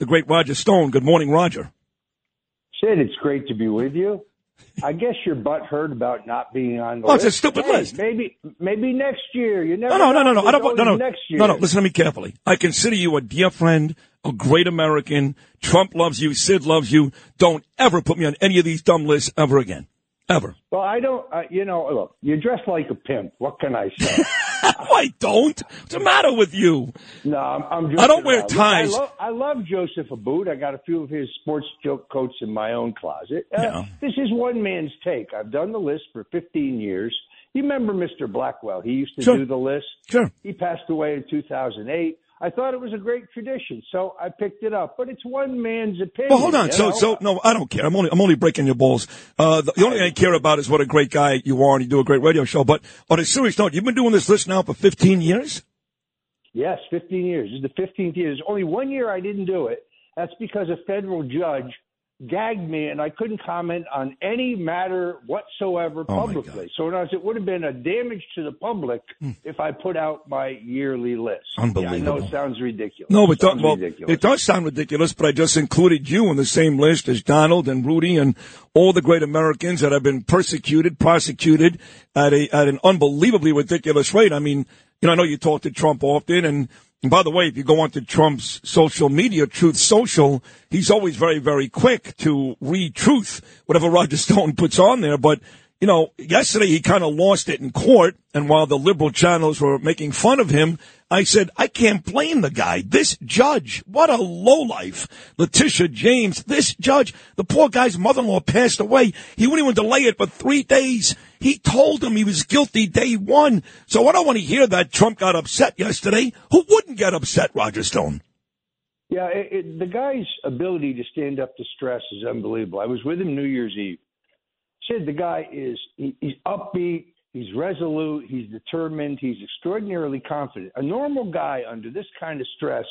the great Roger Stone. Good morning, Roger. Sid, it's great to be with you. I guess your butt hurt about not being on the Oh, list. it's a stupid Hey, list. Maybe, maybe next year. You never. No, no, no, no, no. I don't. No, no, Next year. no, no. Listen to me carefully. I consider you a dear friend, a great American. Trump loves you. Sid loves you. Don't ever put me on any of these dumb lists ever again. Ever. Well, I don't. Uh, you know, look, you dress like a pimp. What can I say? No, I don't. What's the matter with you? no, I'm. I'm I don't wear. Ties. I, love, I love Joseph Abboud. I got a few of his sports joke coats in my own closet. Uh. This is one man's take. I've done the list for 15 years. You remember Mr. Blackwell? He used to Sure. do the list. Sure. He passed away in 2008. I thought it was a great tradition, so I picked it up. But it's one man's opinion. Well, hold on. So, know? so no, I don't care. I'm only, I'm only breaking your balls. Uh, the, the only thing I care about is what a great guy you are, and you do a great radio show. But on a serious note, you've been doing this list now for 15 years. Yes, 15 years. This is the 15th year. There's only one year I didn't do it. That's because a federal judge gagged me and I couldn't comment on any matter whatsoever Oh, publicly. So in other words, it would have been a damage to the public hmm. if I put out my yearly list. Yeah, I know it sounds ridiculous. No, but well, ridiculous. it does sound ridiculous. But I just included you on the same list as Donald and Rudy and all the great Americans that have been persecuted, prosecuted at a at an unbelievably ridiculous rate. I mean, you know, I know you talk to Trump often, and, and by the way, if you go onto Trump's social media, Truth Social, he's always very, very quick to ReTruth, whatever Roger Stone puts on there. But you know, yesterday he kind of lost it in court, and while the liberal channels were making fun of him, I said, I can't blame the guy. This judge, what a lowlife. Letitia James, this judge, the poor guy's mother-in-law passed away. He wouldn't even delay it for three days. He told him he was guilty day one. So I don't want to hear that Trump got upset yesterday. Who wouldn't get upset, Roger Stone? Yeah, it, it, the guy's ability to stand up to stress is unbelievable. I was with him New Year's Eve. Sid, the guy is he, he's upbeat, he's resolute, he's determined, he's extraordinarily confident. A normal guy under this kind of stress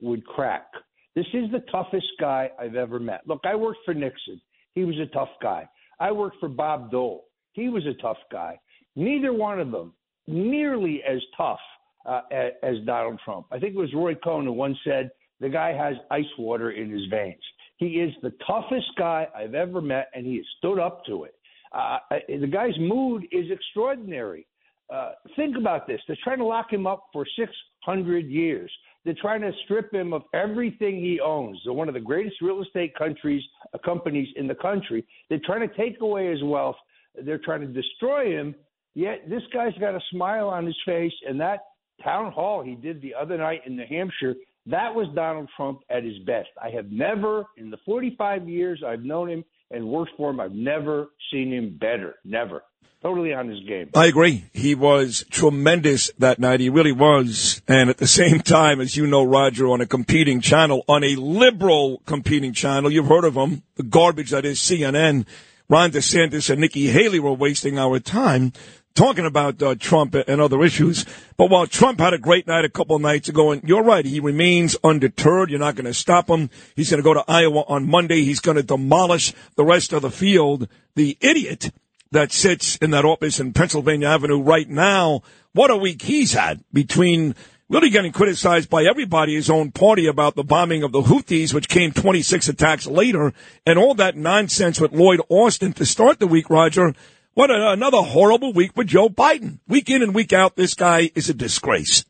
would crack. This is the toughest guy I've ever met. Look, I worked for Nixon. He was a tough guy. I worked for Bob Dole. He was a tough guy. Neither one of them nearly as tough uh, as Donald Trump. I think it was Roy Cohn who once said the guy has ice water in his veins. He is the toughest guy I've ever met, and he has stood up to it. Uh, the guy's mood is extraordinary. Uh, think about this. They're trying to lock him up for 600 years. They're trying to strip him of everything he owns. They're one of the greatest real estate countries, uh, companies in the country. They're trying to take away his wealth. They're trying to destroy him. Yet this guy's got a smile on his face, and that town hall he did the other night in New Hampshire, that was Donald Trump at his best. I have never, in the 45 years I've known him and worked for him, I've never seen him better. Never. Totally on his game. I agree. He was tremendous that night. He really was. And at the same time, as you know, Roger, on a competing channel, on a liberal competing channel, you've heard of him, the garbage that is CNN, Ron DeSantis and Nikki Haley were wasting our time talking about uh, Trump and other issues. But while Trump had a great night a couple of nights ago, and you're right, he remains undeterred. You're not going to stop him. He's going to go to Iowa on Monday. He's going to demolish the rest of the field. The idiot that sits in that office in Pennsylvania Avenue right now, what a week he's had between really getting criticized by everybody, his own party about the bombing of the Houthis, which came 26 attacks later, and all that nonsense with Lloyd Austin to start the week, Roger. What a, another horrible week for Joe Biden. Week in and week out, this guy is a disgrace.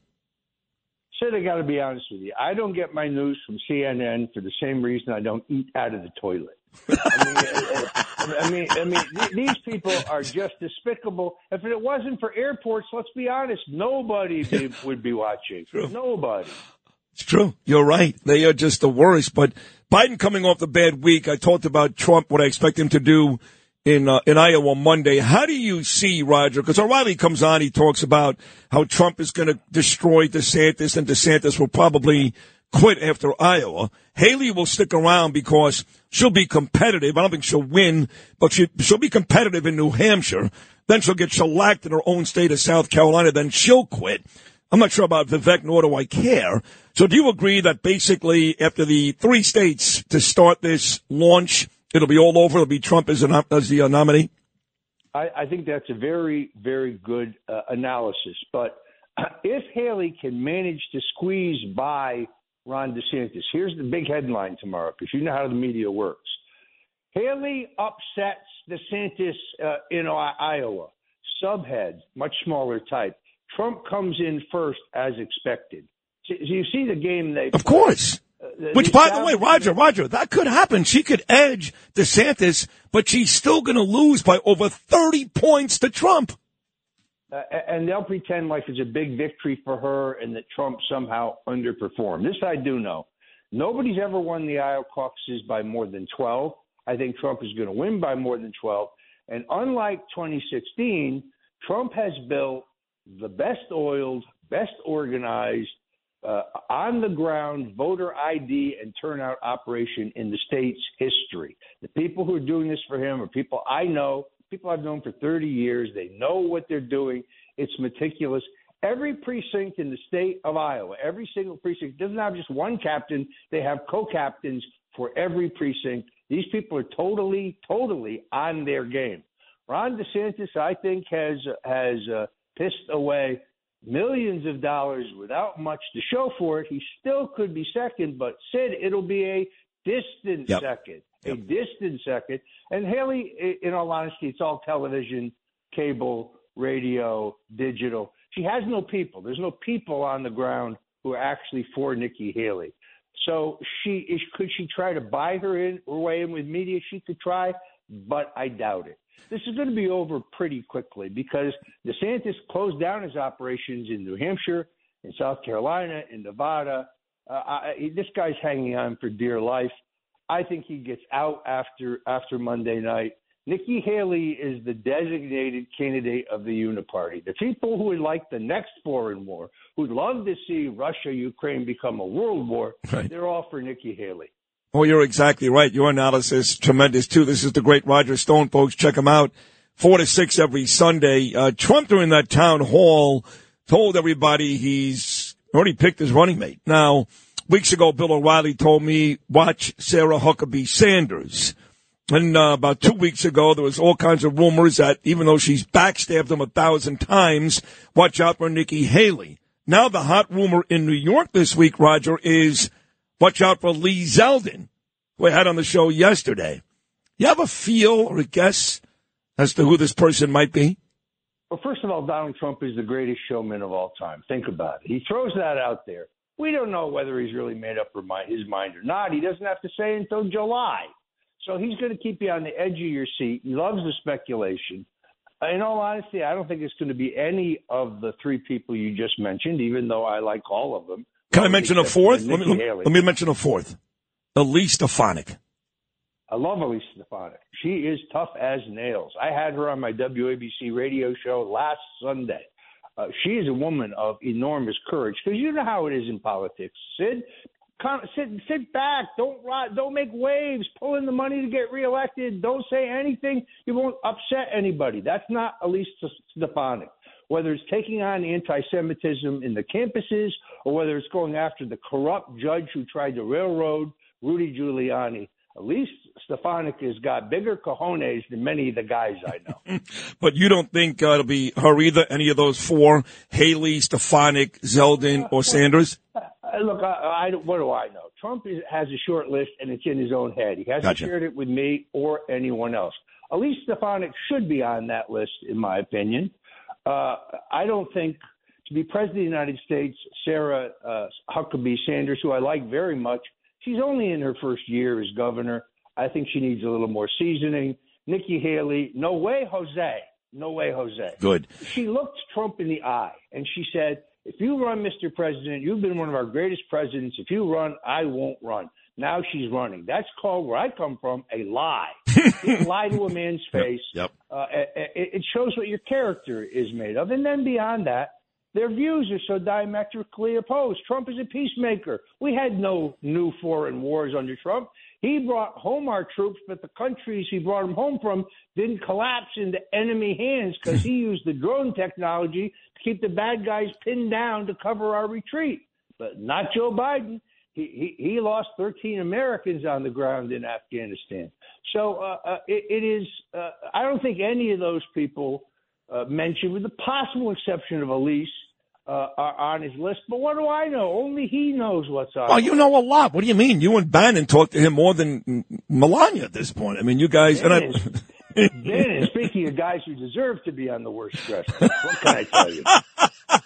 Sid, I got to be honest with you. I don't get my news from CNN for the same reason I don't eat out of the toilet. I mean, I mean, I mean, th- these people are just despicable. If it wasn't for airports, let's be honest, nobody be, would be watching. True. Nobody. It's true. You're right. They are just the worst. But Biden coming off the bad week, I talked about Trump, what I expect him to do in uh, in Iowa Monday. How do you see Roger? Because O'Reilly comes on, he talks about how Trump is going to destroy DeSantis, and DeSantis will probably quit after Iowa. Haley will stick around because she'll be competitive. I don't think she'll win, but she, she'll be competitive in New Hampshire. Then she'll get shellacked in her own state of South Carolina. Then she'll quit. I'm not sure about Vivek, nor do I care. So do you agree that basically after the three states to start this launch, it'll be all over? It'll be Trump as, an, as the uh, nominee? I, I think that's a very, very good uh, analysis. But if Haley can manage to squeeze by Ron DeSantis. Here's the big headline tomorrow because you know how the media works. Haley upsets DeSantis uh, in Iowa. Subhead, much smaller type. Trump comes in first as expected. So you see the game they. Of course. Uh, Which, by the way, Roger, Roger, that could happen. She could edge DeSantis, but she's still going to lose by over 30 points to Trump. Uh, and they'll pretend like it's a big victory for her and that Trump somehow underperformed. This I do know. Nobody's ever won the Iowa caucuses by more than 12. I think Trump is going to win by more than 12. And unlike 2016, Trump has built the best oiled, best organized, uh, on the ground voter ID and turnout operation in the state's history. The people who are doing this for him are people I know, people I've known for 30 years. They know what they're doing. It's meticulous. Every precinct in the state of Iowa, every single precinct doesn't have just one captain, they have co captains for every precinct. These people are totally, totally on their game. Ron DeSantis, I think, has has uh, pissed away millions of dollars without much to show for it. He still could be second, but Sid, it'll be a distant yep. second, yep. a distant second. And Haley, in all honesty, it's all television, cable, radio, digital. She has no people. There's no people on the ground who are actually for Nikki Haley. So she is, could she try to buy her in her way in with media? She could try, but I doubt it. This is going to be over pretty quickly because DeSantis closed down his operations in New Hampshire, in South Carolina, in Nevada. Uh, I, this guy's hanging on for dear life. I think he gets out after after Monday night. Nikki Haley is the designated candidate of the Uniparty. The people who would like the next foreign war, who'd love to see Russia Ukraine become a world war, right. they're all for Nikki Haley. Oh, you're exactly right. Your analysis tremendous too. This is the great Roger Stone, folks. Check him out. Four to six every Sunday. Uh, Trump during that town hall told everybody he's already picked his running mate. Now, weeks ago, Bill O'Reilly told me watch Sarah Huckabee Sanders. And uh, about two weeks ago, there was all kinds of rumors that even though she's backstabbed him a thousand times, watch out for Nikki Haley. Now the hot rumor in New York this week, Roger, is watch out for Lee Zeldin, who I had on the show yesterday. You have a feel or a guess as to who this person might be? Well, first of all, Donald Trump is the greatest showman of all time. Think about it. He throws that out there. We don't know whether he's really made up his mind or not. He doesn't have to say until July. So he's going to keep you on the edge of your seat. He loves the speculation. In all honesty, I don't think it's going to be any of the three people you just mentioned, even though I like all of them. Can I mention a fourth? Let me, let, me, mention a fourth. Elise Stefanik. I love Elise Stefanik. She is tough as nails. I had her on my WABC radio show last Sunday. Uh, she is a woman of enormous courage because you know how it is in politics, Sid sit sit back. Don't don't make waves. Pull in the money to get reelected. Don't say anything. You won't upset anybody. That's not Elise Stefanik. Whether it's taking on anti-Semitism in the campuses or whether it's going after the corrupt judge who tried to railroad Rudy Giuliani, Elise Stefanik has got bigger cojones than many of the guys I know. but you don't think uh, it'll be her either, any of those four, Haley, Stefanik, Zeldin, or Sanders? Uh, look, I, I, what do I know? Trump is, has a short list, and it's in his own head. He hasn't gotcha. shared it with me or anyone else. Elise Stefanik should be on that list, in my opinion. Uh, I don't think to be president of the United States, Sarah uh, Huckabee Sanders, who I like very much, she's only in her first year as governor. I think she needs a little more seasoning. Nikki Haley, no way, Jose. No way, Jose. Good. She looked Trump in the eye and she said, if you run, Mr. President, you've been one of our greatest presidents. If you run, I won't run. Now she's running. That's called where I come from a lie. lie to a man's face. Yep. Uh, it, it shows what your character is made of. And then beyond that, their views are so diametrically opposed. Trump is a peacemaker. We had no new foreign wars under Trump. He brought home our troops, but the countries he brought them home from didn't collapse into enemy hands because he used the drone technology to keep the bad guys pinned down to cover our retreat. But not Joe Biden. He, he, he lost 13 Americans on the ground in Afghanistan. So uh, uh, it, it is, uh, I don't think any of those people uh, mentioned, with the possible exception of Elise, uh, are on his list. But what do I know? Only he knows what's on. Well, you know a lot. What do you mean? You and Bannon talk to him more than Melania at this point. I mean, you guys. And I, speaking of guys who deserve to be on the worst dress, what can I tell you?